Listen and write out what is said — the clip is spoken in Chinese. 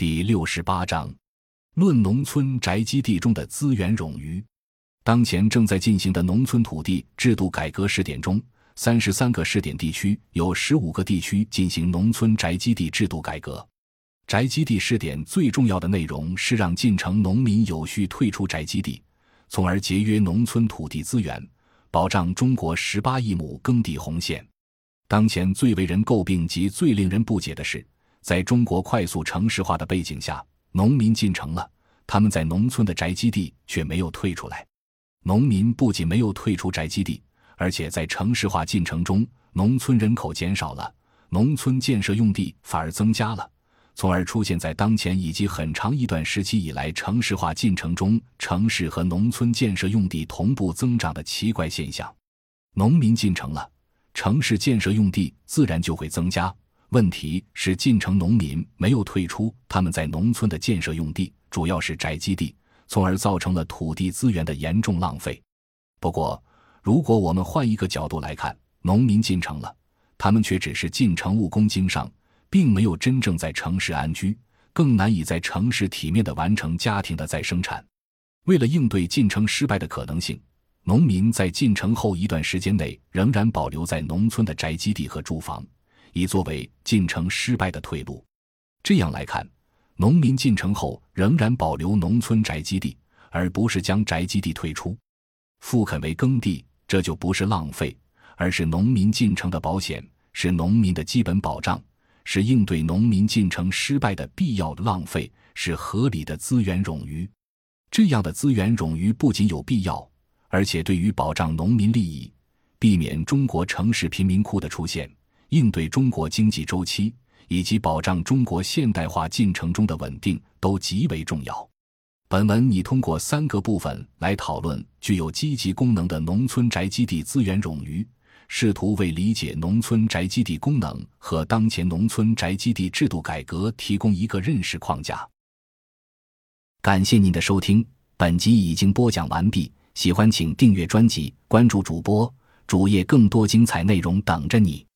第六十八章，论农村宅基地中的资源冗余。当前正在进行的农村土地制度改革试点中，三十三个试点地区有十五个地区进行农村宅基地制度改革。宅基地试点最重要的内容是让进城农民有序退出宅基地，从而节约农村土地资源，保障中国十八亿亩耕地红线。当前最为人诟病及最令人不解的是。在中国快速城市化的背景下，农民进城了，他们在农村的宅基地却没有退出来。农民不仅没有退出宅基地，而且在城市化进程中，农村人口减少了，农村建设用地反而增加了，从而出现在当前以及很长一段时期以来城市化进程中，城市和农村建设用地同步增长的奇怪现象。农民进城了，城市建设用地自然就会增加。问题是进城农民没有退出他们在农村的建设用地，主要是宅基地，从而造成了土地资源的严重浪费。不过，如果我们换一个角度来看，农民进城了，他们却只是进城务工经商，并没有真正在城市安居，更难以在城市体面的完成家庭的再生产。为了应对进城失败的可能性，农民在进城后一段时间内仍然保留在农村的宅基地和住房。以作为进城失败的退路。这样来看，农民进城后仍然保留农村宅基地，而不是将宅基地退出，复垦为耕地，这就不是浪费，而是农民进城的保险，是农民的基本保障，是应对农民进城失败的必要浪费，是合理的资源冗余。这样的资源冗余不仅有必要，而且对于保障农民利益，避免中国城市贫民窟的出现。应对中国经济周期以及保障中国现代化进程中的稳定都极为重要。本文拟通过三个部分来讨论具有积极功能的农村宅基地资源冗余，试图为理解农村宅基地功能和当前农村宅基地制度改革提供一个认识框架。感谢您的收听，本集已经播讲完毕。喜欢请订阅专辑，关注主播主页，更多精彩内容等着你。